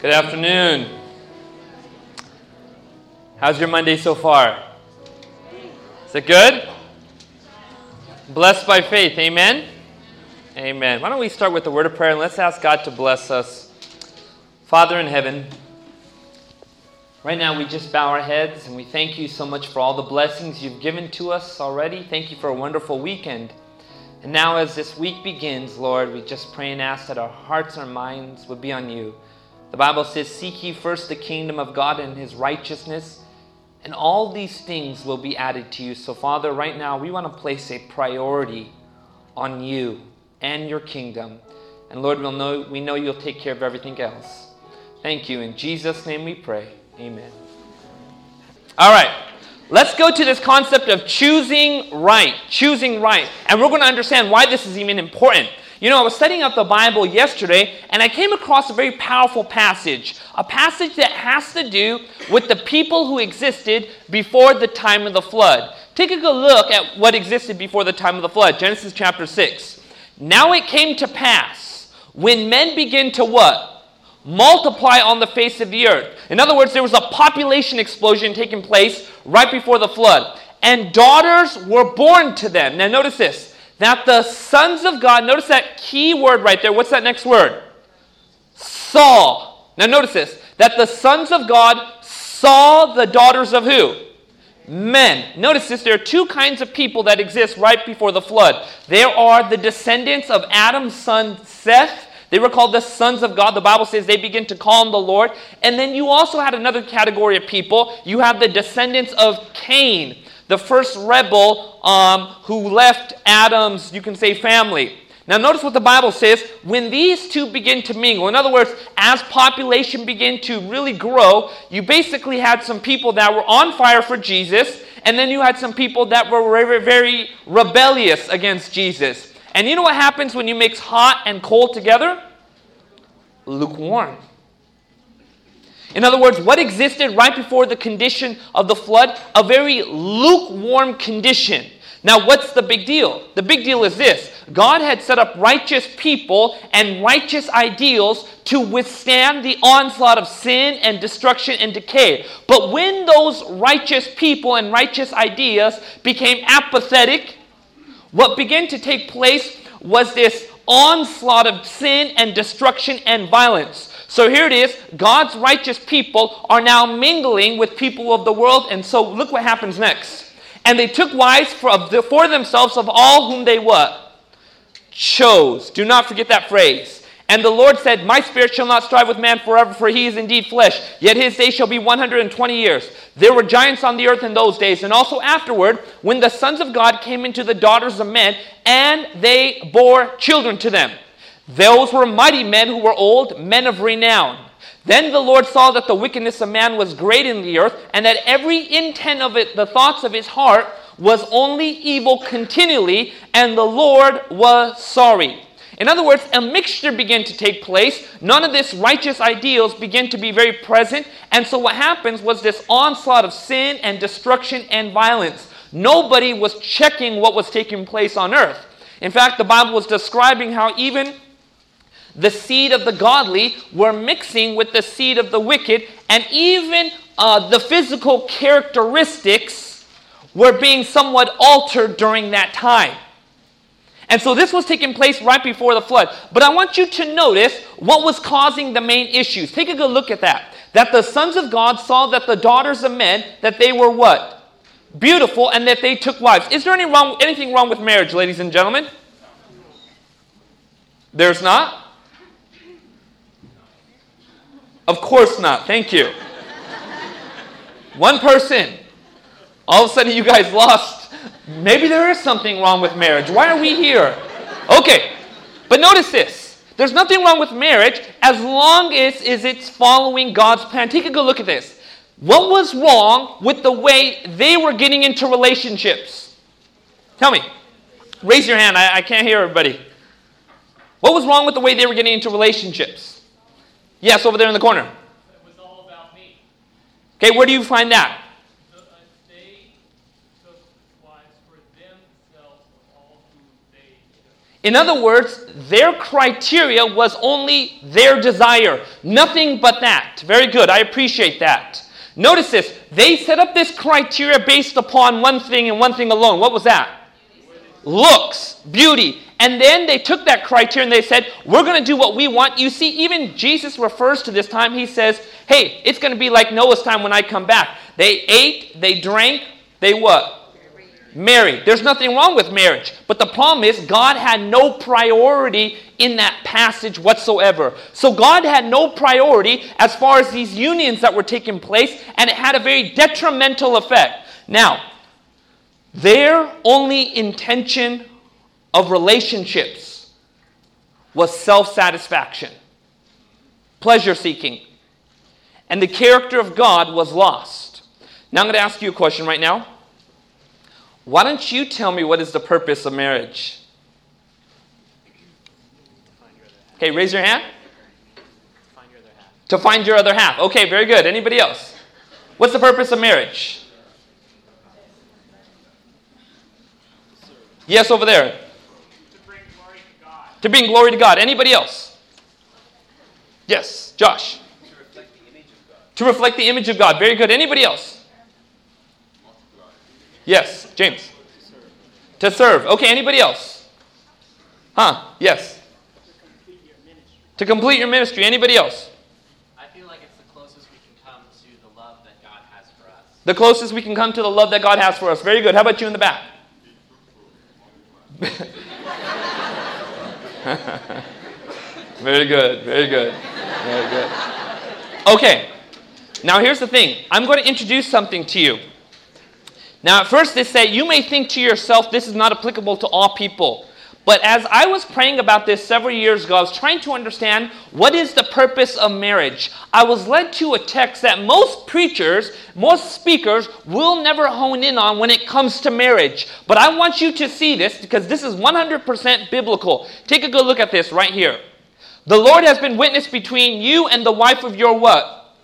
Good afternoon. How's your Monday so far? Is it good? Blessed by faith. Amen? Amen. Why don't we start with the word of prayer and let's ask God to bless us. Father in heaven, right now we just bow our heads and we thank you so much for all the blessings you've given to us already. Thank you for a wonderful weekend. And now, as this week begins, Lord, we just pray and ask that our hearts and our minds would be on you. The Bible says, Seek ye first the kingdom of God and his righteousness, and all these things will be added to you. So, Father, right now we want to place a priority on you and your kingdom. And Lord, we'll know, we know you'll take care of everything else. Thank you. In Jesus' name we pray. Amen. All right. Let's go to this concept of choosing right. Choosing right. And we're going to understand why this is even important. You know, I was studying up the Bible yesterday and I came across a very powerful passage. A passage that has to do with the people who existed before the time of the flood. Take a good look at what existed before the time of the flood. Genesis chapter 6. Now it came to pass when men begin to what? multiply on the face of the earth. In other words, there was a population explosion taking place right before the flood. And daughters were born to them. Now, notice this that the sons of God, notice that key word right there. What's that next word? Saw. Now, notice this that the sons of God saw the daughters of who? Men. Notice this there are two kinds of people that exist right before the flood. There are the descendants of Adam's son Seth they were called the sons of God. The Bible says they begin to call on the Lord. And then you also had another category of people. You have the descendants of Cain, the first rebel um, who left Adam's, you can say, family. Now, notice what the Bible says. When these two begin to mingle, in other words, as population began to really grow, you basically had some people that were on fire for Jesus, and then you had some people that were very, very rebellious against Jesus. And you know what happens when you mix hot and cold together? Lukewarm. In other words, what existed right before the condition of the flood? A very lukewarm condition. Now, what's the big deal? The big deal is this God had set up righteous people and righteous ideals to withstand the onslaught of sin and destruction and decay. But when those righteous people and righteous ideas became apathetic, what began to take place was this onslaught of sin and destruction and violence. So here it is God's righteous people are now mingling with people of the world. And so look what happens next. And they took wives for, for themselves of all whom they what? Chose. Do not forget that phrase. And the Lord said, My spirit shall not strive with man forever, for he is indeed flesh. Yet his days shall be 120 years. There were giants on the earth in those days, and also afterward, when the sons of God came into the daughters of men, and they bore children to them. Those were mighty men who were old, men of renown. Then the Lord saw that the wickedness of man was great in the earth, and that every intent of it, the thoughts of his heart, was only evil continually, and the Lord was sorry. In other words, a mixture began to take place. None of this righteous ideals began to be very present. And so what happens was this onslaught of sin and destruction and violence. Nobody was checking what was taking place on earth. In fact, the Bible was describing how even the seed of the godly were mixing with the seed of the wicked, and even uh, the physical characteristics were being somewhat altered during that time. And so this was taking place right before the flood. But I want you to notice what was causing the main issues. Take a good look at that. That the sons of God saw that the daughters of men, that they were what? Beautiful, and that they took wives. Is there any wrong, anything wrong with marriage, ladies and gentlemen? There's not? Of course not. Thank you. One person. All of a sudden, you guys lost Maybe there is something wrong with marriage. Why are we here? Okay, but notice this. There's nothing wrong with marriage as long as, as it's following God's plan. Take a good look at this. What was wrong with the way they were getting into relationships? Tell me. Raise your hand. I, I can't hear everybody. What was wrong with the way they were getting into relationships? Yes, over there in the corner. It was all about me. Okay, where do you find that? In other words, their criteria was only their desire, nothing but that. Very good, I appreciate that. Notice this they set up this criteria based upon one thing and one thing alone. What was that? Looks, beauty. And then they took that criteria and they said, We're going to do what we want. You see, even Jesus refers to this time. He says, Hey, it's going to be like Noah's time when I come back. They ate, they drank, they what? Married. There's nothing wrong with marriage. But the problem is, God had no priority in that passage whatsoever. So God had no priority as far as these unions that were taking place, and it had a very detrimental effect. Now, their only intention of relationships was self satisfaction, pleasure seeking. And the character of God was lost. Now I'm going to ask you a question right now. Why don't you tell me what is the purpose of marriage? Okay, raise your hand. Find your. To find your other half. Okay, very good. Anybody else? What's the purpose of marriage? Yes, over there. To bring glory to God. To bring glory to God. Anybody else? Yes, Josh. To reflect the image of God. Very good. Anybody else? Yes, James. To serve. Okay, anybody else? Huh? Yes. To complete your ministry. Anybody else? I feel like it's the closest we can come to the love that God has for us. The closest we can come to the love that God has for us. Very good. How about you in the back? very good. Very good. Very good. Okay. Now here's the thing. I'm going to introduce something to you. Now, at first, they say you may think to yourself this is not applicable to all people. But as I was praying about this several years ago, I was trying to understand what is the purpose of marriage. I was led to a text that most preachers, most speakers will never hone in on when it comes to marriage. But I want you to see this because this is 100% biblical. Take a good look at this right here. The Lord has been witness between you and the wife of your what?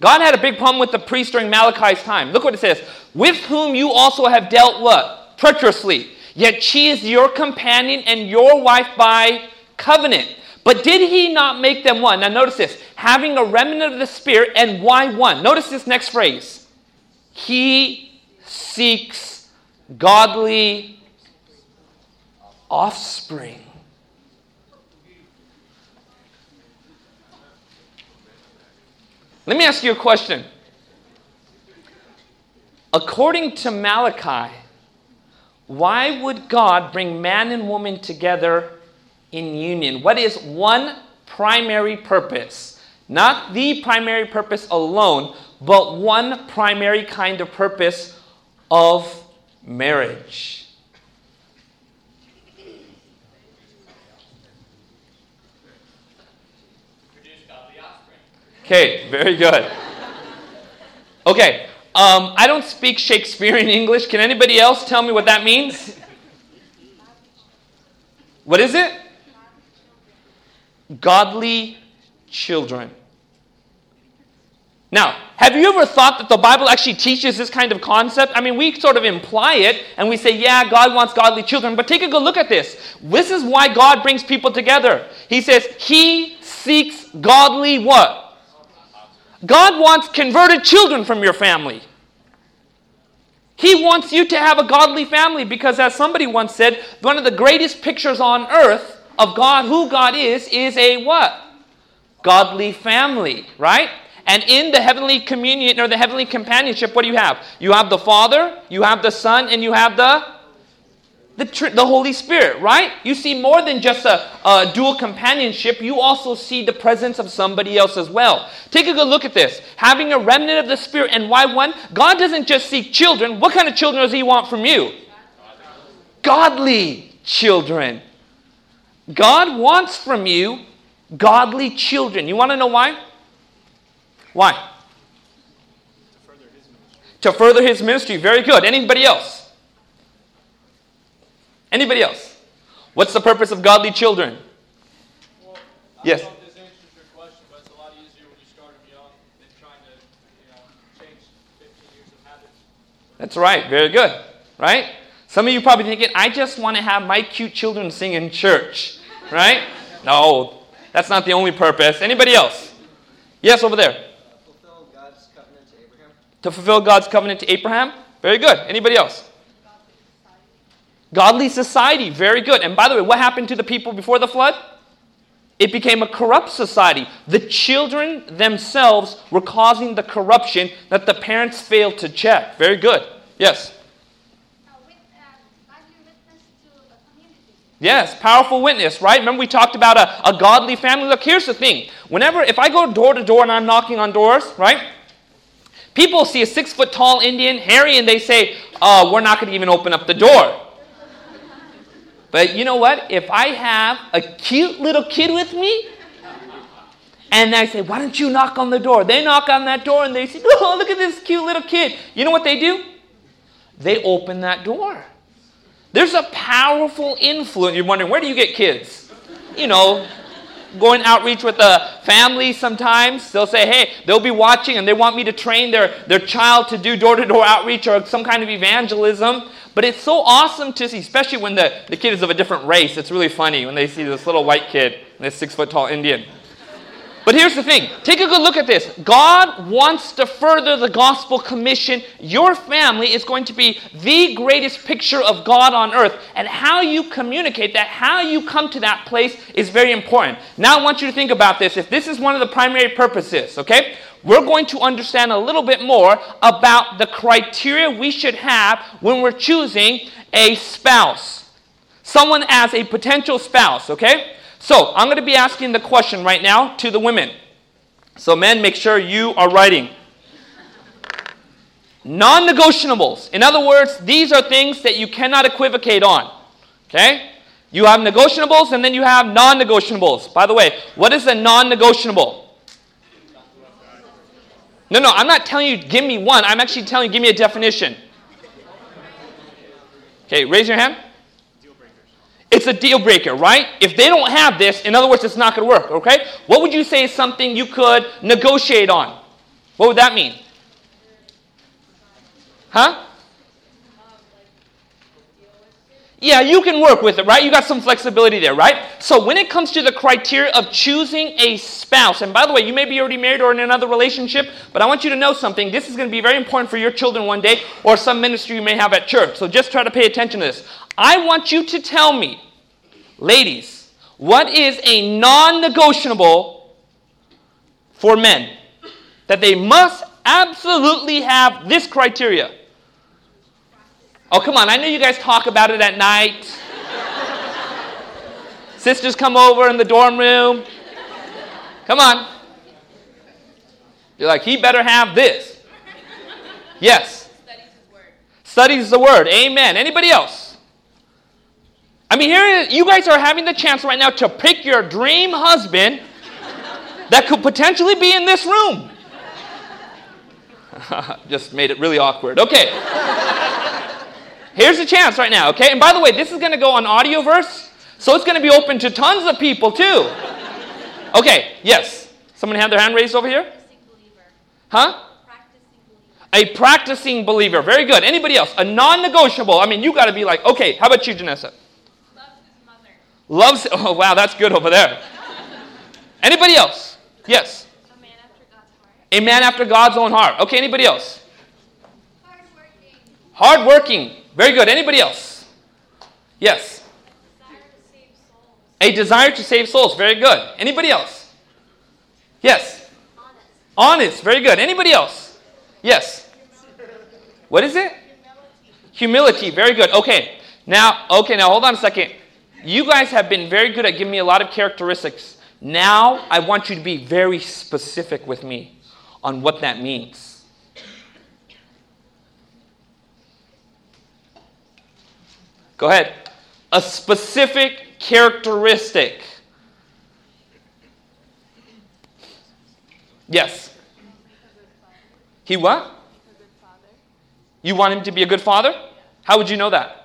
God had a big problem with the priest during Malachi's time. Look what it says. With whom you also have dealt what? Treacherously. Yet she is your companion and your wife by covenant. But did he not make them one? Now notice this. Having a remnant of the Spirit, and why one? Notice this next phrase. He seeks godly offspring. Let me ask you a question. According to Malachi, why would God bring man and woman together in union? What is one primary purpose? Not the primary purpose alone, but one primary kind of purpose of marriage. Okay, very good. Okay, um, I don't speak Shakespearean English. Can anybody else tell me what that means? What is it? Godly children. Now, have you ever thought that the Bible actually teaches this kind of concept? I mean, we sort of imply it and we say, yeah, God wants godly children. But take a good look at this. This is why God brings people together. He says, He seeks godly what? God wants converted children from your family. He wants you to have a godly family because, as somebody once said, one of the greatest pictures on earth of God, who God is, is a what? Godly family, right? And in the heavenly communion or the heavenly companionship, what do you have? You have the Father, you have the Son, and you have the the, tr- the Holy Spirit, right? You see more than just a, a dual companionship, you also see the presence of somebody else as well. Take a good look at this. Having a remnant of the Spirit, and why one? God doesn't just seek children. What kind of children does He want from you? Godly children. God wants from you godly children. You want to know why? Why? To further His ministry. Very good. Anybody else? Anybody else? What's the purpose of godly children? Well, Yes. don't know if this answers your question, but it's a lot easier when you start them young to, you know, change 15 years of habits. That's right. Very good. Right? Some of you probably thinking, I just want to have my cute children sing in church, right? No, that's not the only purpose. Anybody else? Yes, over there. fulfill God's covenant to Abraham? To fulfill God's covenant to Abraham? Very good. Anybody else? Godly society. Very good. And by the way, what happened to the people before the flood? It became a corrupt society. The children themselves were causing the corruption that the parents failed to check. Very good. Yes. Yes, powerful witness, right? Remember we talked about a, a godly family? Look, here's the thing. Whenever, if I go door to door and I'm knocking on doors, right? People see a six foot tall Indian, hairy, and they say, uh, we're not going to even open up the door. But you know what? If I have a cute little kid with me, and I say, why don't you knock on the door? They knock on that door and they say, oh, look at this cute little kid. You know what they do? They open that door. There's a powerful influence. You're wondering, where do you get kids? You know, going outreach with a family sometimes. They'll say, hey, they'll be watching and they want me to train their, their child to do door to door outreach or some kind of evangelism. But it's so awesome to see, especially when the, the kid is of a different race. It's really funny when they see this little white kid and this six foot tall Indian. But here's the thing take a good look at this. God wants to further the gospel commission. Your family is going to be the greatest picture of God on earth. And how you communicate that, how you come to that place, is very important. Now, I want you to think about this. If this is one of the primary purposes, okay, we're going to understand a little bit more about the criteria we should have when we're choosing a spouse. Someone as a potential spouse, okay? So I'm going to be asking the question right now to the women. So, men, make sure you are writing. Non negotiables. In other words, these are things that you cannot equivocate on. Okay? You have negotiables and then you have non negotiables. By the way, what is a non negotiable? No, no, I'm not telling you give me one. I'm actually telling you give me a definition. Okay, raise your hand. It's a deal breaker, right? If they don't have this, in other words, it's not going to work, okay? What would you say is something you could negotiate on? What would that mean? Huh? Yeah, you can work with it, right? You got some flexibility there, right? So when it comes to the criteria of choosing a spouse, and by the way, you may be already married or in another relationship, but I want you to know something. This is going to be very important for your children one day or some ministry you may have at church. So just try to pay attention to this. I want you to tell me, ladies, what is a non negotiable for men? That they must absolutely have this criteria. Oh, come on. I know you guys talk about it at night. Sisters come over in the dorm room. Come on. You're like, he better have this. Yes. Studies the word. Amen. Anybody else? I mean, here you guys are having the chance right now to pick your dream husband that could potentially be in this room. Just made it really awkward. Okay. Here's a chance right now, okay? And by the way, this is going to go on Audioverse, so it's going to be open to tons of people too. Okay, yes. Someone had their hand raised over here? Huh? A practicing believer. Very good. Anybody else? A non negotiable. I mean, you got to be like, okay, how about you, Janessa? Loves oh, wow, that's good over there. Anybody else? Yes. A man after God's heart. A man after God's own heart. Okay, anybody else? Hardworking. Hardworking. Very good. Anybody else? Yes. A desire to save souls. Very good. Anybody else? Yes. Honest. Honest. Very good. Anybody else? Yes. What is it? Humility. Very good. Okay. Now, okay, now hold on a second. You guys have been very good at giving me a lot of characteristics. Now, I want you to be very specific with me on what that means. Go ahead. A specific characteristic. Yes. He what? You want him to be a good father? How would you know that?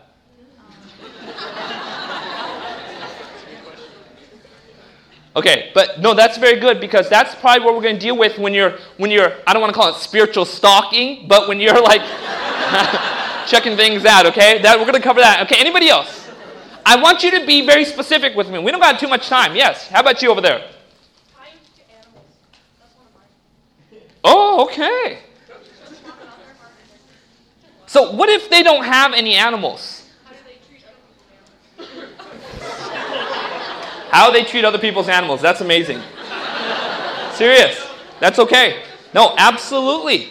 Okay, but no, that's very good because that's probably what we're going to deal with when you're when you're I don't want to call it spiritual stalking, but when you're like checking things out, okay? That we're gonna cover that. Okay, anybody else? I want you to be very specific with me. We don't got too much time. Yes. How about you over there? Kind to animals. That's one of mine. Oh, okay. So what if they don't have any animals? How do they treat other people's animals? How they treat other people's animals. That's amazing. Serious. That's okay. No, absolutely.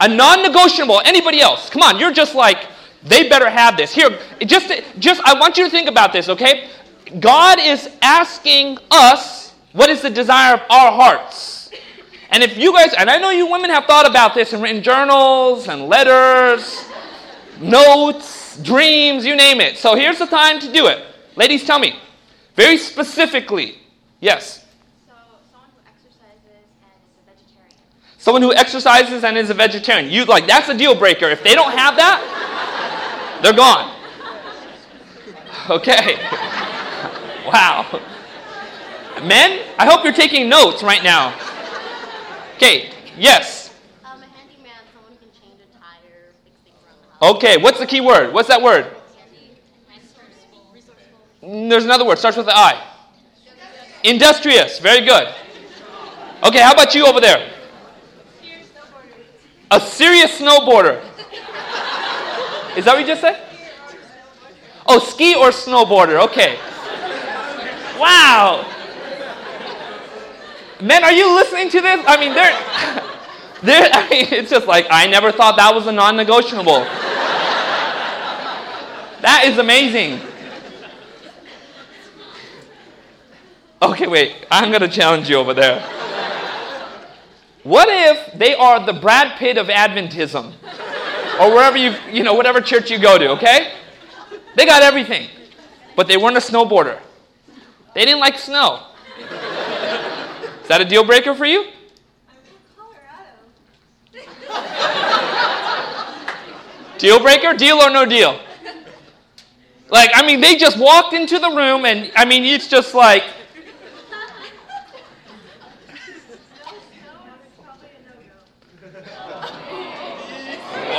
A non-negotiable. Anybody else? Come on, you're just like they better have this. Here, just just I want you to think about this, okay? God is asking us what is the desire of our hearts. And if you guys, and I know you women have thought about this and written journals and letters, notes, dreams, you name it. So here's the time to do it. Ladies, tell me, very specifically, yes. So, someone who exercises and is a vegetarian. Someone who exercises and is a vegetarian. You like that's a deal breaker. If they don't have that, they're gone. Okay. Wow. Men, I hope you're taking notes right now. Okay, yes. Um, a handyman, someone who can change a tire, fix things around the house. Okay, what's the key word? What's that word? There's another word, starts with the I. Industrious, very good. Okay, how about you over there? A serious snowboarder. Is that what you just said? Oh, ski or snowboarder, okay. Wow. Men, are you listening to this? I mean, they're, they're I mean, it's just like, I never thought that was a non negotiable. That is amazing. Okay, wait. I'm going to challenge you over there. What if they are the Brad Pitt of Adventism? Or wherever you, you know, whatever church you go to, okay? They got everything. But they weren't a snowboarder. They didn't like snow. Is that a deal breaker for you? I'm from Colorado. Deal breaker? Deal or no deal? Like, I mean, they just walked into the room and, I mean, it's just like, Probably a no-go.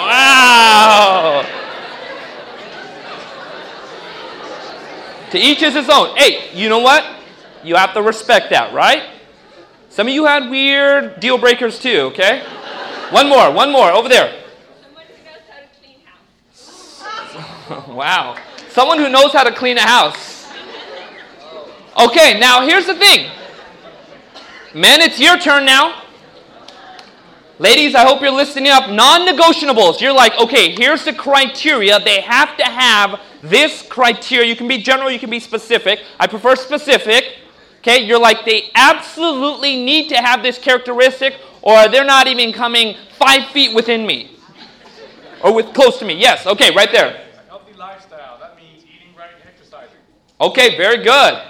Wow. to each is his own. Hey, you know what? You have to respect that, right? Some of you had weird deal breakers too, okay? One more, one more, over there. Someone who knows how to clean house. wow. Someone who knows how to clean a house. Okay, now here's the thing. Men, it's your turn now. Ladies, I hope you're listening up. Non negotiables. You're like, okay, here's the criteria. They have to have this criteria. You can be general, you can be specific. I prefer specific. Okay, you're like, they absolutely need to have this characteristic, or they're not even coming five feet within me. Or with close to me. Yes, okay, right there. A healthy lifestyle. That means eating right and exercising. Okay, very good.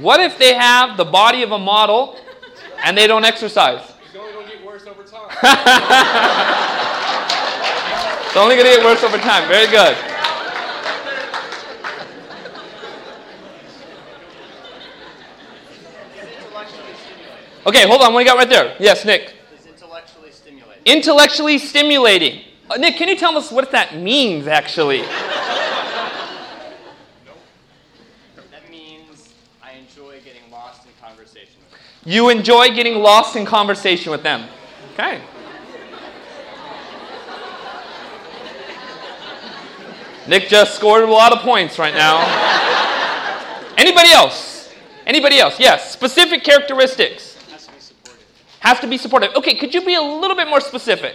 What if they have the body of a model and they don't exercise? It's only going to get worse over time. It's only going to get worse over time. Very good. Okay, hold on. What do you got right there? Yes, Nick. Is intellectually stimulating. Intellectually stimulating. Uh, Nick, can you tell us what that means actually? That means I enjoy getting lost in conversation with them. You enjoy getting lost in conversation with them. Okay. Nick just scored a lot of points right now. Anybody else? Anybody else? Yes. Specific characteristics. Has to be supportive. Has to be supportive. Okay, could you be a little bit more specific?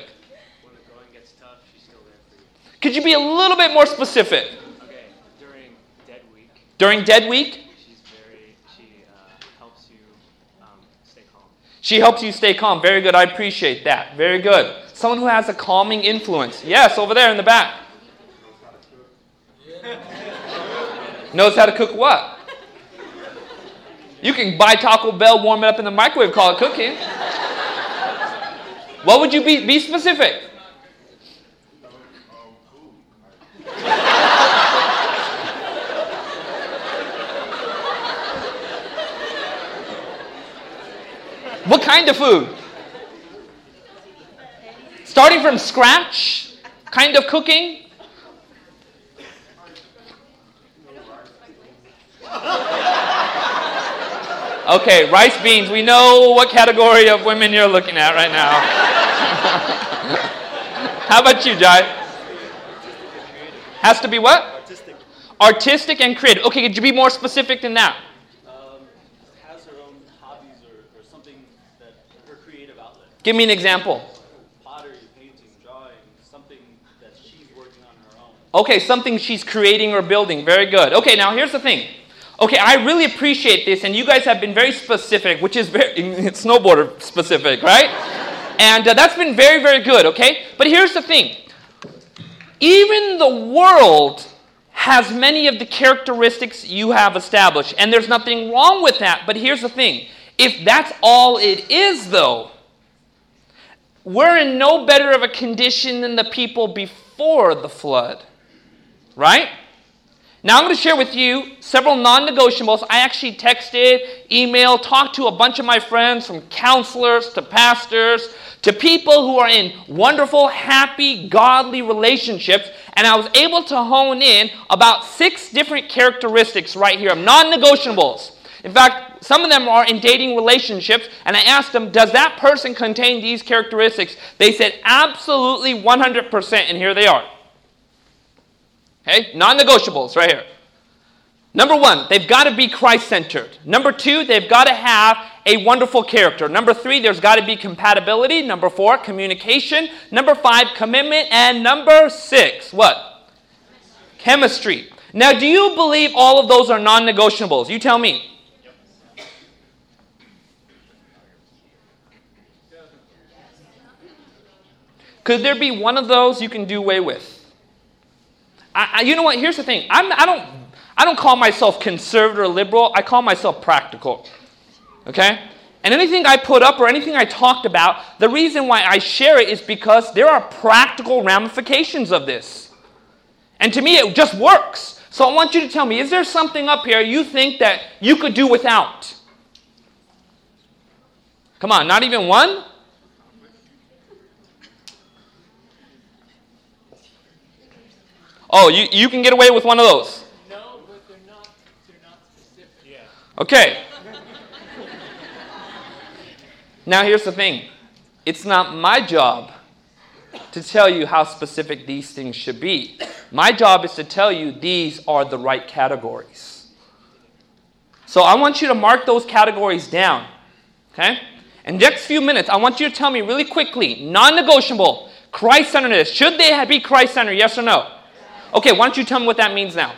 When the going gets tough, she's still there for you. Could you be a little bit more specific? Okay, during dead week, During dead week, she helps you stay calm. Very good. I appreciate that. Very good. Someone who has a calming influence. Yes, over there in the back. Knows how to cook what? You can buy Taco Bell, warm it up in the microwave, call it cooking. What would you be? Be specific. What kind of food? Starting from scratch, kind of cooking. Okay, rice beans. We know what category of women you're looking at right now. How about you, Jai? Has to be what? Artistic. Artistic and creative. Okay, could you be more specific than that? um, has her own hobbies or, or something that her creative outlet. Give me an example. Pottery, painting, drawing, something that she's working on her own. Okay, something she's creating or building. Very good. Okay, now here's the thing. Okay, I really appreciate this, and you guys have been very specific, which is very it's snowboarder specific, right? And uh, that's been very, very good. Okay, but here's the thing. Even the world has many of the characteristics you have established, and there's nothing wrong with that. But here's the thing: if that's all it is, though, we're in no better of a condition than the people before the flood. Right? Now I'm going to share with you several non negotiables. I actually texted, emailed, talked to a bunch of my friends from counselors to pastors to people who are in wonderful, happy, godly relationships. And I was able to hone in about six different characteristics right here of non negotiables. In fact, some of them are in dating relationships, and I asked them, Does that person contain these characteristics? They said, Absolutely 100%, and here they are. Okay? Non negotiables right here. Number one, they've got to be Christ centered. Number two, they've got to have a wonderful character. Number three, there's got to be compatibility. Number four, communication. Number five, commitment. And number six, what? Chemistry. Now, do you believe all of those are non negotiables? You tell me. Could there be one of those you can do away with? I, I, you know what? Here's the thing. I'm, I don't. I don't call myself conservative or liberal. I call myself practical. Okay? And anything I put up or anything I talked about, the reason why I share it is because there are practical ramifications of this. And to me, it just works. So I want you to tell me is there something up here you think that you could do without? Come on, not even one? Oh, you, you can get away with one of those. No, but they're not. They're not specific. Yeah. Okay. now, here's the thing it's not my job to tell you how specific these things should be. My job is to tell you these are the right categories. So I want you to mark those categories down. Okay? In the next few minutes, I want you to tell me really quickly non negotiable, Christ centeredness. Should they be Christ centered? Yes or no? Okay, why don't you tell me what that means now?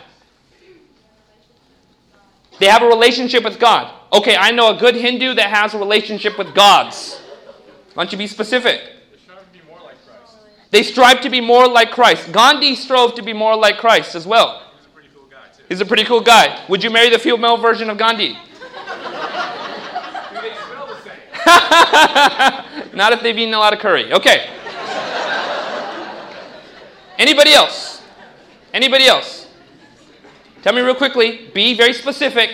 They have a relationship with God. Okay, I know a good Hindu that has a relationship with gods. Why don't you be specific? They strive to be more like Christ. Gandhi strove to be more like Christ as well. He's a pretty cool guy, too. He's a pretty cool guy. Would you marry the female version of Gandhi? Not if they've eaten a lot of curry. Okay. Anybody else? Anybody else? Tell me real quickly. Be very specific.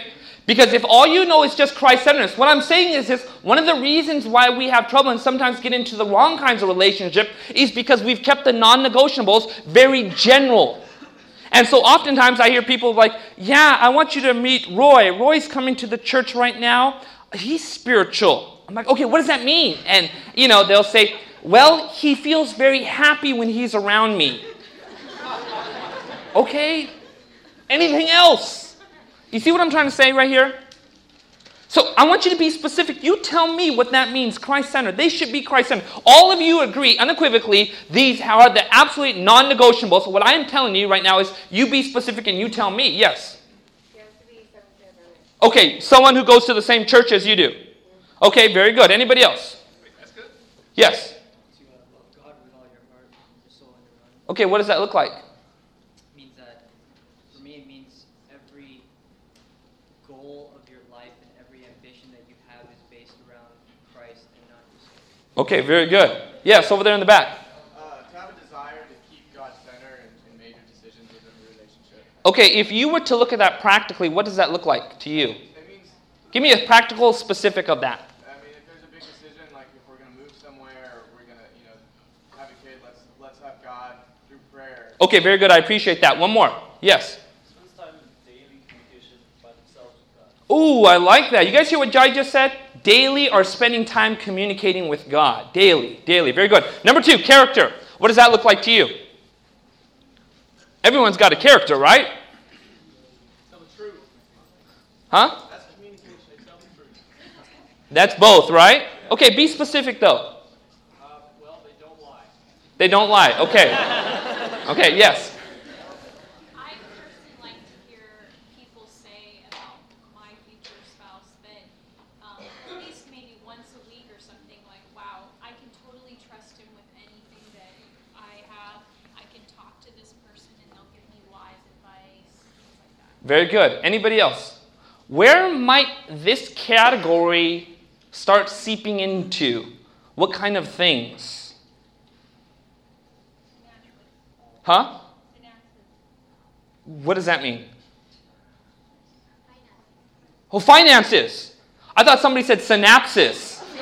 Because if all you know is just Christ centeredness, what I'm saying is this one of the reasons why we have trouble and sometimes get into the wrong kinds of relationship is because we've kept the non negotiables very general. And so oftentimes I hear people like, Yeah, I want you to meet Roy. Roy's coming to the church right now. He's spiritual. I'm like, Okay, what does that mean? And, you know, they'll say, Well, he feels very happy when he's around me. Okay? Anything else? You see what I'm trying to say right here? So I want you to be specific. You tell me what that means, Christ centered. They should be Christ centered. All of you agree unequivocally these are the absolute non negotiables. So what I am telling you right now is you be specific and you tell me. Yes. Okay, someone who goes to the same church as you do. Okay, very good. Anybody else? That's good. Yes. To love God with all your heart, your soul, and your mind. Okay, what does that look like? means that for me it means every goal of your life and every ambition that you have is based around Christ and not yourself. Okay, very good. Yes, over there in the back. Uh, to have a desire to keep God center in, in major decisions within the relationship. Okay, if you were to look at that practically, what does that look like to you? It means, Give me a practical specific of that. I mean, if there's a big decision, like if we're going to move somewhere or we're going to, you know, have a Okay, very good. I appreciate that. One more. Yes. Spends time in daily communication by themselves with God. Ooh, I like that. You guys hear what Jai just said? Daily or spending time communicating with God. Daily, daily. Very good. Number two, character. What does that look like to you? Everyone's got a character, right? Tell the truth. Huh? That's communication. They tell the truth. That's both, right? Okay, be specific though. Uh, well, they don't lie. They don't lie. Okay. Okay, yes. I personally like to hear people say about my future spouse that um, at least maybe once a week or something like, wow, I can totally trust him with anything that I have. I can talk to this person and they'll give me wise advice, things like that. Very good. Anybody else? Where might this category start seeping into? What kind of things? Huh? What does that mean? Oh, finances. I thought somebody said synapses.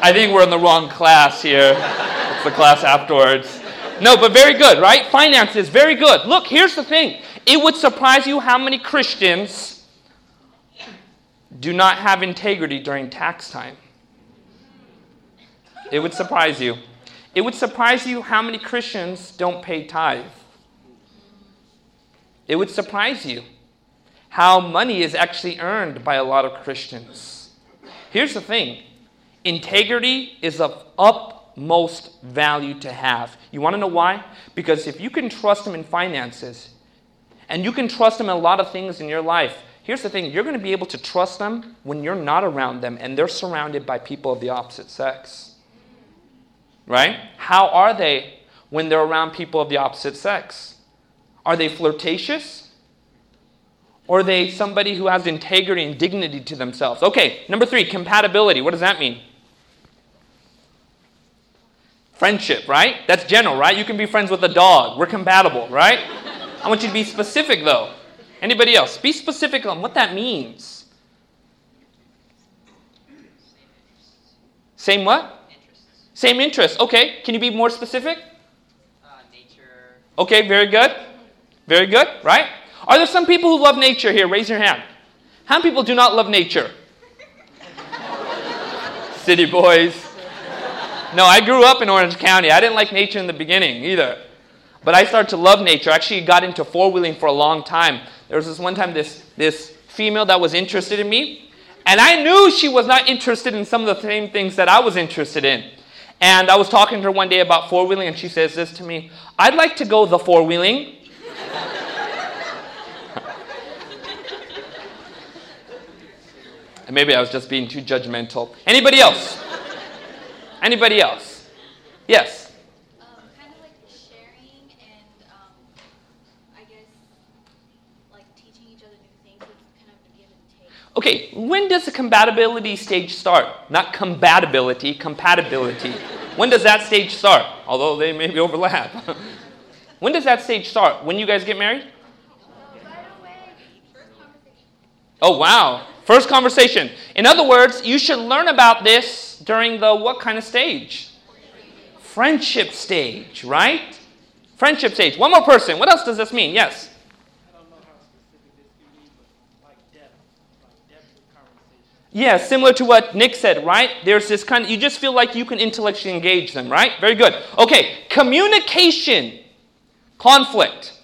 I think we're in the wrong class here. It's the class afterwards. No, but very good, right? Finances, very good. Look, here's the thing. It would surprise you how many Christians do not have integrity during tax time. It would surprise you. It would surprise you how many Christians don't pay tithe. It would surprise you how money is actually earned by a lot of Christians. Here's the thing integrity is of utmost value to have. You want to know why? Because if you can trust Him in finances, and you can trust Him in a lot of things in your life, here's the thing you're going to be able to trust them when you're not around them and they're surrounded by people of the opposite sex. Right? How are they when they're around people of the opposite sex? Are they flirtatious? Or are they somebody who has integrity and dignity to themselves? Okay, number three, compatibility. What does that mean? Friendship, right? That's general, right? You can be friends with a dog. We're compatible, right? I want you to be specific, though. Anybody else? Be specific on what that means. Same what? Interests. Same interest. Okay, can you be more specific? Uh, nature. Okay, very good. Very good, right? Are there some people who love nature here? Raise your hand. How many people do not love nature? City boys. No, I grew up in Orange County. I didn't like nature in the beginning either. But I started to love nature. I actually got into four wheeling for a long time. There was this one time this, this female that was interested in me, and I knew she was not interested in some of the same things that I was interested in. And I was talking to her one day about four wheeling, and she says this to me I'd like to go the four wheeling. and maybe I was just being too judgmental. Anybody else? Anybody else? Yes. Okay, when does the compatibility stage start? Not compatibility, compatibility. when does that stage start? Although they maybe overlap. when does that stage start? When you guys get married? Oh, wow. First conversation. In other words, you should learn about this during the what kind of stage? Friendship stage, right? Friendship stage. One more person. What else does this mean? Yes. I don't know how specific this can be, but like depth, like depth of conversation. Yeah, similar to what Nick said, right? There's this kind of, you just feel like you can intellectually engage them, right? Very good. Okay, communication, conflict.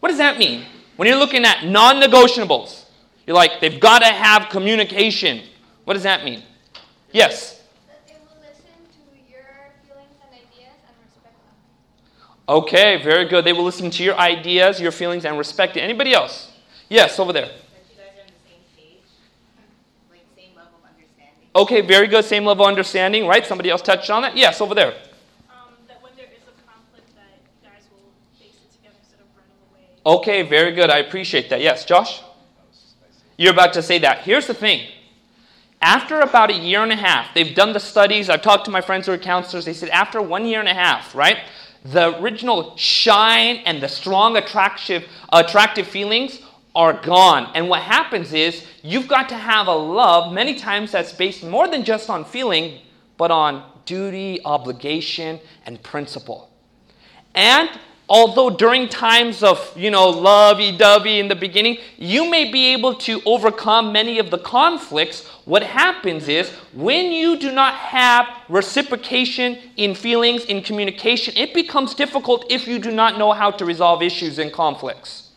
What does that mean? When you're looking at non negotiables, you're like, they've got to have communication. What does that mean? Yes. That they will listen to your feelings and ideas and respect them. Okay, very good. They will listen to your ideas, your feelings, and respect it. Anybody else? Yes, over there. That you guys are on the same page, like same level of understanding. Okay, very good. Same level of understanding, right? Somebody else touched on that? Yes, over there. Um, that when there is a conflict, that you guys will face it together instead of running away. Okay, very good. I appreciate that. Yes, Josh? You're about to say that. Here's the thing. After about a year and a half, they've done the studies. I've talked to my friends who are counselors. They said after one year and a half, right, the original shine and the strong attractive, attractive feelings are gone. And what happens is you've got to have a love many times that's based more than just on feeling, but on duty, obligation, and principle. And although during times of, you know, lovey-dovey in the beginning, you may be able to overcome many of the conflicts, what happens is when you do not have reciprocation in feelings, in communication, it becomes difficult if you do not know how to resolve issues and conflicts.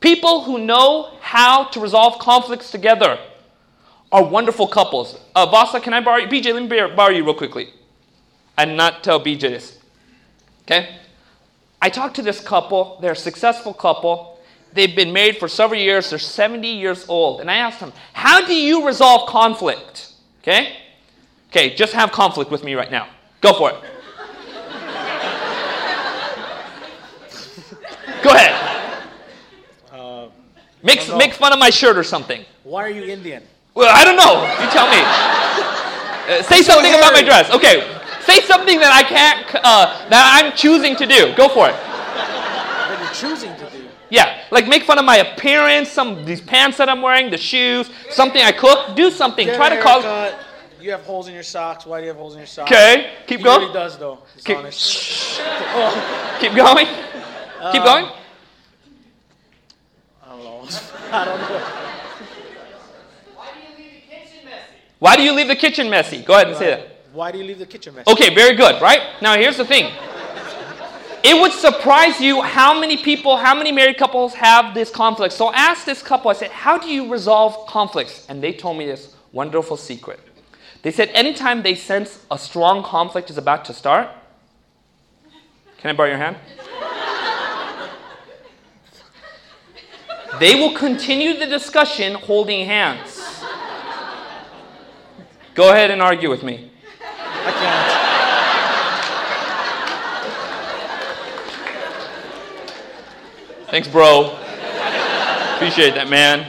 People who know how to resolve conflicts together are wonderful couples. Uh, Vasa, can I borrow you? BJ, let me borrow- you real quickly. And not tell BJ this. Okay? I talked to this couple. They're a successful couple. They've been married for several years. They're 70 years old. And I asked them, How do you resolve conflict? Okay? Okay, just have conflict with me right now. Go for it. Go ahead. Uh, Make, don't know. make fun of my shirt or something. why are you Indian? Well, I don't know. You tell me. Uh, say something about my dress. Okay. Say something that I can't, uh, that I'm choosing to do. Go for it. What you're choosing to do. Yeah, like make fun of my appearance, some these pants that I'm wearing, the shoes, something I cook. Do something. Get Try to cause. haircut. You have holes in your socks. Why do you have holes in your socks? Okay, keep he going. really does though. Keep-. Oh, Keep going. Keep Um, going. I don't know. I don't know. Why do you leave the kitchen messy? Go ahead and say that. Why do you leave the kitchen messy? Okay, very good, right? Now here's the thing. It would surprise you how many people, how many married couples have this conflict. So I asked this couple, I said, How do you resolve conflicts? And they told me this wonderful secret. They said, Anytime they sense a strong conflict is about to start, can I borrow your hand? They will continue the discussion holding hands. Go ahead and argue with me. I can't. Thanks, bro. Appreciate that, man.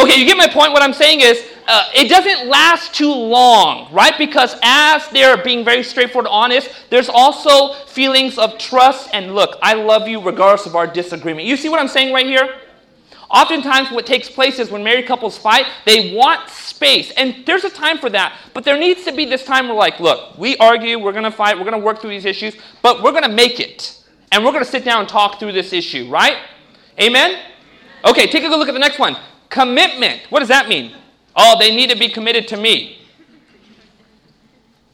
Okay, you get my point. What I'm saying is, uh, it doesn't last too long, right? Because as they're being very straightforward, honest, there's also feelings of trust and look, I love you regardless of our disagreement. You see what I'm saying right here? Oftentimes, what takes place is when married couples fight, they want space. And there's a time for that. But there needs to be this time where, like, look, we argue, we're going to fight, we're going to work through these issues, but we're going to make it. And we're going to sit down and talk through this issue, right? Amen? Okay, take a good look at the next one. Commitment. What does that mean? Oh, they need to be committed to me.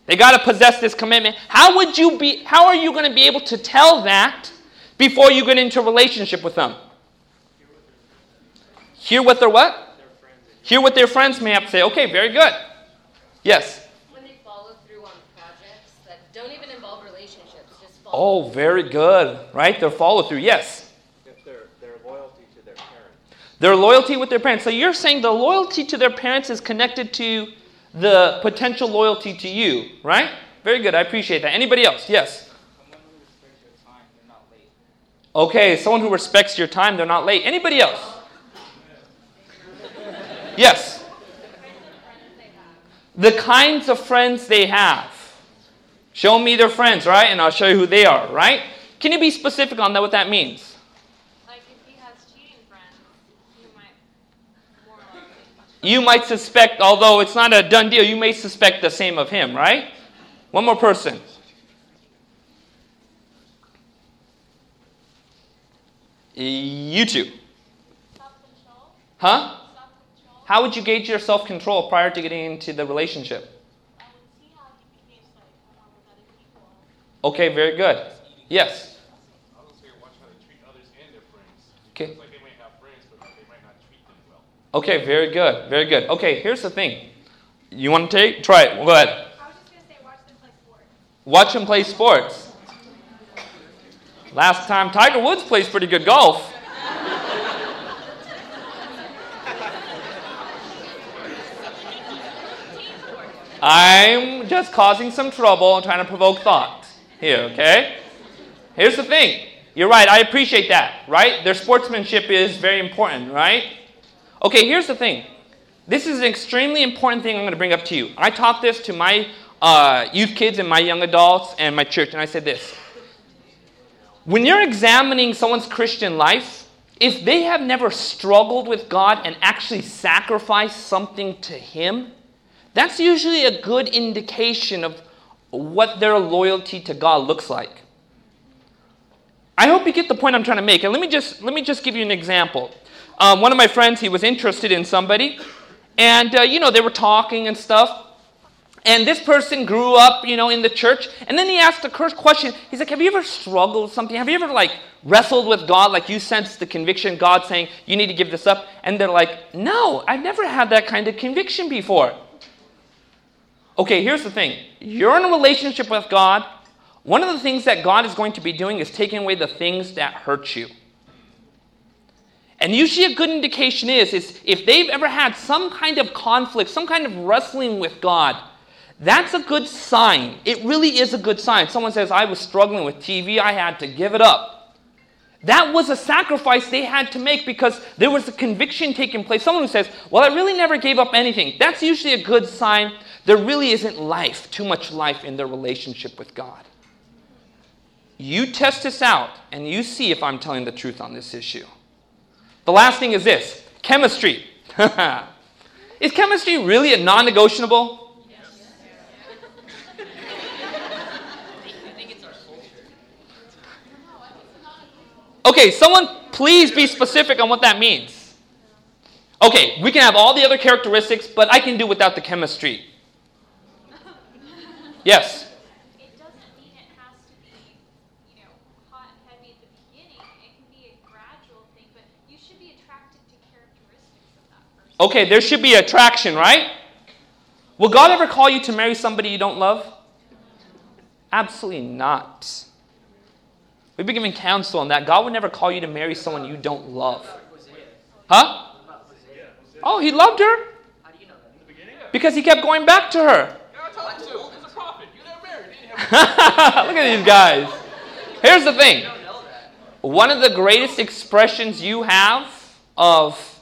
They got to possess this commitment. How would you be how are you going to be able to tell that before you get into a relationship with them? Hear what their what? Hear what their friends may have to say. Okay, very good. Yes. When they follow through on projects that don't even involve relationships, just follow. Oh, very good. Right? Their follow through. Yes. If their, their loyalty to their parents. Their loyalty with their parents. So you're saying the loyalty to their parents is connected to the potential loyalty to you, right? Very good. I appreciate that. Anybody else? Yes. Someone who respects your time, they're not late. Okay, someone who respects your time, they're not late. Anybody else? Yes. The kinds of friends they have. Show me their friends, right? And I'll show you who they are, right? Can you be specific on that, what that means? Like if he has cheating friends, you might. You might suspect, although it's not a done deal, you may suspect the same of him, right? One more person. You two. Huh? How would you gauge your self control prior to getting into the relationship? Okay, very good. Yes. Okay. Okay, very good. Very good. Okay, here's the thing. You want to take? Try it. Go ahead. Watch him play sports. Last time Tiger Woods plays pretty good golf. I'm just causing some trouble trying to provoke thought here, okay? Here's the thing. You're right, I appreciate that, right? Their sportsmanship is very important, right? Okay, here's the thing. This is an extremely important thing I'm going to bring up to you. I taught this to my uh, youth kids and my young adults and my church, and I said this. When you're examining someone's Christian life, if they have never struggled with God and actually sacrificed something to Him, that's usually a good indication of what their loyalty to God looks like. I hope you get the point I'm trying to make. And let me just let me just give you an example. Um, one of my friends, he was interested in somebody, and uh, you know they were talking and stuff. And this person grew up, you know, in the church. And then he asked the question. He's like, "Have you ever struggled with something? Have you ever like wrestled with God? Like you sense the conviction, God saying you need to give this up?" And they're like, "No, I've never had that kind of conviction before." Okay, here's the thing. You're in a relationship with God. One of the things that God is going to be doing is taking away the things that hurt you. And usually a good indication is, is if they've ever had some kind of conflict, some kind of wrestling with God, that's a good sign. It really is a good sign. Someone says, I was struggling with TV, I had to give it up. That was a sacrifice they had to make because there was a conviction taking place. Someone who says, Well, I really never gave up anything. That's usually a good sign there really isn't life, too much life in their relationship with God. You test this out and you see if I'm telling the truth on this issue. The last thing is this chemistry. is chemistry really a non negotiable? Okay, someone please be specific on what that means. Okay, we can have all the other characteristics, but I can do without the chemistry. Yes? It doesn't mean it has to be, you know, hot and heavy at the beginning. It can be a gradual thing, but you should be attracted to characteristics of that person. Okay, there should be attraction, right? Will God ever call you to marry somebody you don't love? Absolutely not. We've been given counsel on that. God would never call you to marry someone you don't love. Huh? Oh, he loved her. Because he kept going back to her. Look at these guys. Here's the thing. One of the greatest expressions you have of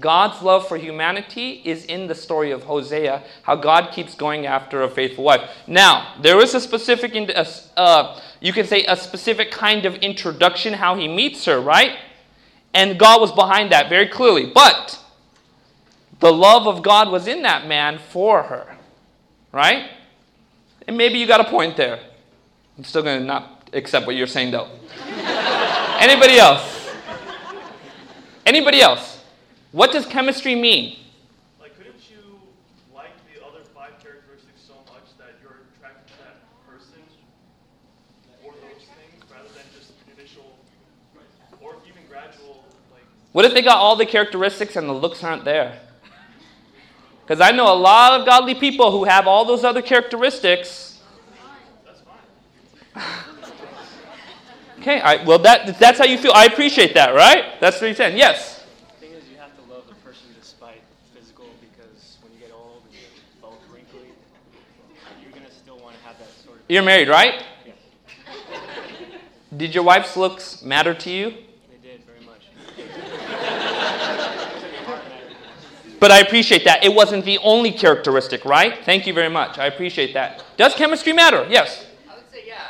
God's love for humanity is in the story of Hosea, how God keeps going after a faithful wife. Now, there is a specific, uh, you can say, a specific kind of introduction how he meets her, right? And God was behind that very clearly. But the love of God was in that man for her, right? And maybe you got a point there. I'm still going to not accept what you're saying, though. Anybody else? Anybody else? What does chemistry mean? Like, couldn't you like the other five characteristics so much that you're attracted to that person or those things rather than just initial or even gradual, like. What if they got all the characteristics and the looks aren't there? Because I know a lot of godly people who have all those other characteristics. okay, I, well, that, that's how you feel. I appreciate that, right? That's what he's saying. Yes? The thing is, you have to love the person despite physical because when you get old and you're both wrinkly, you're going to still want to have that sort of. You're married, right? Yeah. Did your wife's looks matter to you? They did, very much. But I appreciate that. It wasn't the only characteristic, right? Thank you very much. I appreciate that. Does chemistry matter? Yes. I would say yeah.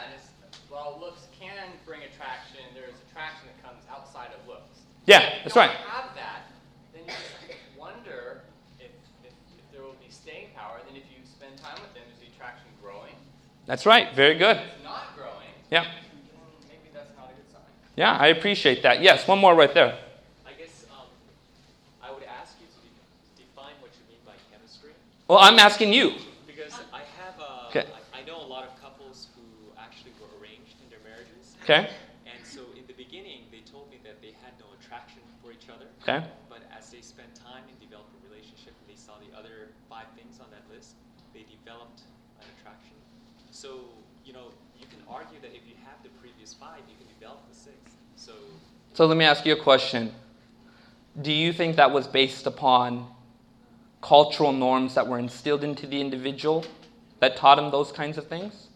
While looks can bring attraction, there is attraction that comes outside of looks. Yeah, if you that's right. have that, then you just wonder if, if, if there will be staying power. Then if you spend time with them, is the attraction growing? That's right. Very good. If it's not growing, Yeah. maybe that's not a good sign. Yeah, I appreciate that. Yes, one more right there. I guess um, I would ask you to de- define what you mean by chemistry. Well, I'm asking you. Because I have, uh, Okay. I, I know a lot of couples who actually were arranged in their marriages. Okay. And so in the beginning, they told me that they had no attraction for each other. Okay. But as they spent time and developed a relationship and they saw the other five things on that list, they developed an attraction. So, you know, you can argue that if you have the previous five, you can develop the sixth. So, So let me ask you a question. Do you think that was based upon cultural norms that were instilled into the individual that taught him those kinds of things?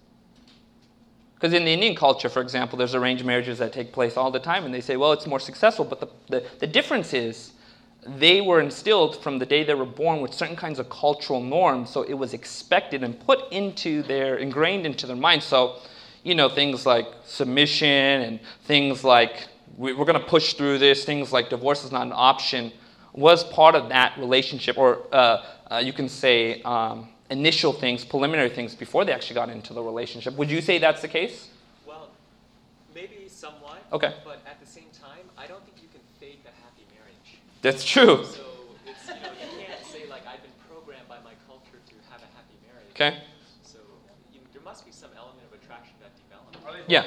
Because in the Indian culture, for example, there's arranged marriages that take place all the time, and they say, well, it's more successful. But the, the, the difference is they were instilled from the day they were born with certain kinds of cultural norms, so it was expected and put into their, ingrained into their mind. So, you know, things like submission and things like we, we're going to push through this, things like divorce is not an option, was part of that relationship, or uh, uh, you can say um, initial things, preliminary things before they actually got into the relationship. Would you say that's the case? Well, maybe somewhat. Okay. But at the same time, I don't think you can fake a happy marriage. That's true. So it's you know you can't say like I've been programmed by my culture to have a happy marriage. Okay. So you, there must be some element of attraction that develops. Yeah.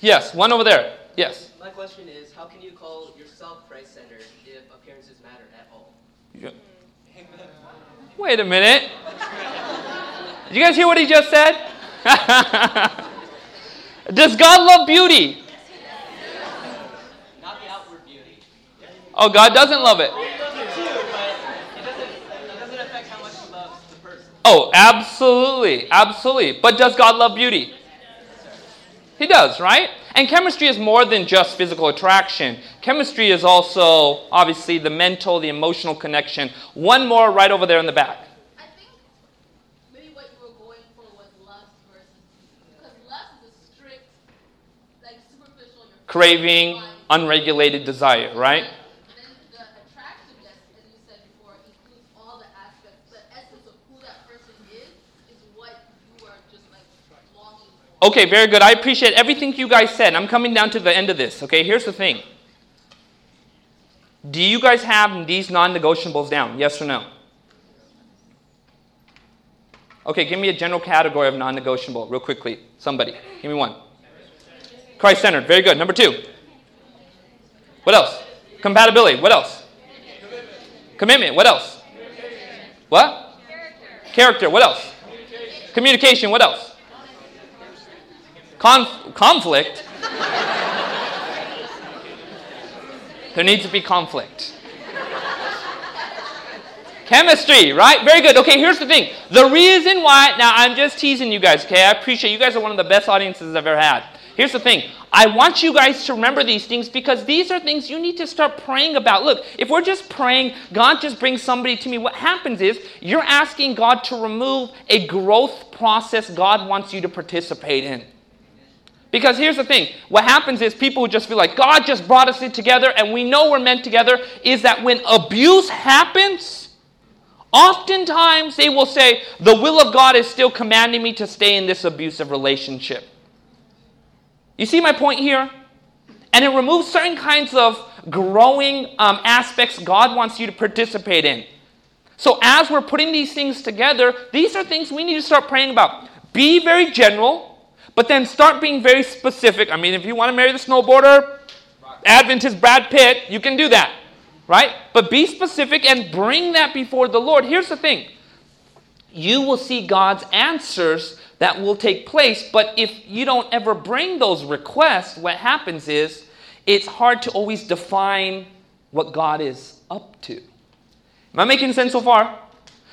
Yes, one over there. Yes. My question is, how can you call yourself Christ-centered if appearances matter at all? Yeah. Wait a minute. Did you guys hear what he just said? Does God love beauty? Not the outward beauty. Oh, God doesn't love it. It doesn't too, but it doesn't, it doesn't affect how much he loves the person. Oh, absolutely. Absolutely. But does God love beauty? He does, right? And chemistry is more than just physical attraction. Chemistry is also, obviously, the mental, the emotional connection. One more right over there in the back. I think maybe what you were going for was lust versus because lust is a strict, like superficial. Craving, unregulated desire, right? Then the attractiveness, as you said before, includes all the aspects. The essence of who that person is is what you are just like longing for. Okay, very good. I appreciate everything you guys said. I'm coming down to the end of this. Okay, here's the thing. Do you guys have these non negotiables down? Yes or no? Okay, give me a general category of non negotiable, real quickly. Somebody. Give me one. Christ centered. Very good. Number two. What else? Compatibility. What else? Commitment. What else? What? Character. What else? Communication. What else? Conf- conflict. there needs to be conflict. Chemistry, right? Very good. Okay, here's the thing. The reason why, now I'm just teasing you guys, okay? I appreciate you guys are one of the best audiences I've ever had. Here's the thing. I want you guys to remember these things because these are things you need to start praying about. Look, if we're just praying, God just brings somebody to me, what happens is you're asking God to remove a growth process God wants you to participate in. Because here's the thing what happens is people who just feel like God just brought us together and we know we're meant together is that when abuse happens, oftentimes they will say, The will of God is still commanding me to stay in this abusive relationship. You see my point here? And it removes certain kinds of growing um, aspects God wants you to participate in. So, as we're putting these things together, these are things we need to start praying about. Be very general, but then start being very specific. I mean, if you want to marry the snowboarder, Adventist Brad Pitt, you can do that, right? But be specific and bring that before the Lord. Here's the thing you will see God's answers that will take place, but if you don't ever bring those requests, what happens is it's hard to always define what God is up to. Am I making sense so far?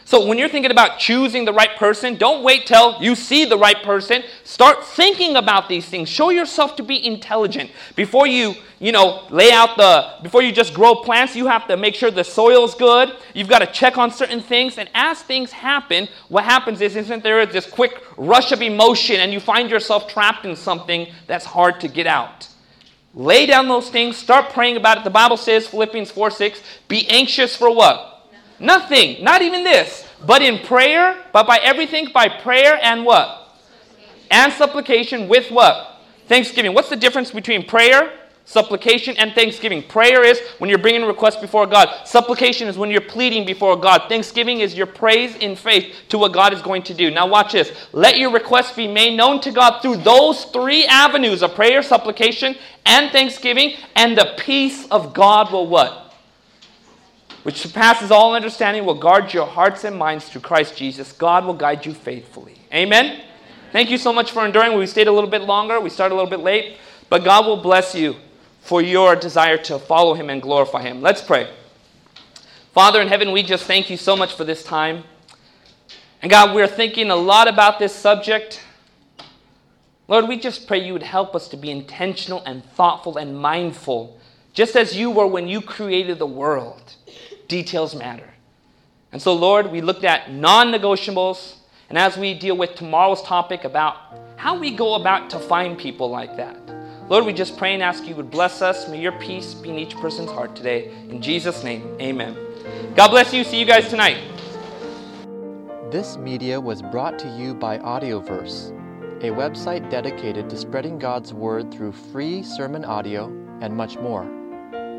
So when you're thinking about choosing the right person, don't wait till you see the right person. Start thinking about these things. Show yourself to be intelligent. Before you, you know, lay out the before you just grow plants, you have to make sure the soil's good. You've got to check on certain things and as things happen, what happens is isn't there this quick rush of emotion and you find yourself trapped in something that's hard to get out. Lay down those things, start praying about it. The Bible says Philippians 4 6, be anxious for what? Nothing, not even this, but in prayer, but by everything by prayer and what? And supplication with what? Thanksgiving. What's the difference between prayer, supplication, and thanksgiving? Prayer is when you're bringing requests before God. Supplication is when you're pleading before God. Thanksgiving is your praise in faith to what God is going to do. Now watch this. Let your requests be made known to God through those three avenues of prayer, supplication, and thanksgiving, and the peace of God will what? Which surpasses all understanding, will guard your hearts and minds through Christ Jesus. God will guide you faithfully. Amen? Thank you so much for enduring. We stayed a little bit longer, we started a little bit late, but God will bless you for your desire to follow Him and glorify Him. Let's pray. Father in heaven, we just thank you so much for this time. And God, we're thinking a lot about this subject. Lord, we just pray you would help us to be intentional and thoughtful and mindful, just as you were when you created the world details matter. And so, Lord, we looked at non negotiables, and as we deal with tomorrow's topic about how we go about to find people like that, Lord, we just pray and ask you would bless us. May your peace be in each person's heart today. In Jesus' name, amen. God bless you. See you guys tonight. This media was brought to you by Audioverse, a website dedicated to spreading God's Word through free sermon audio and much more.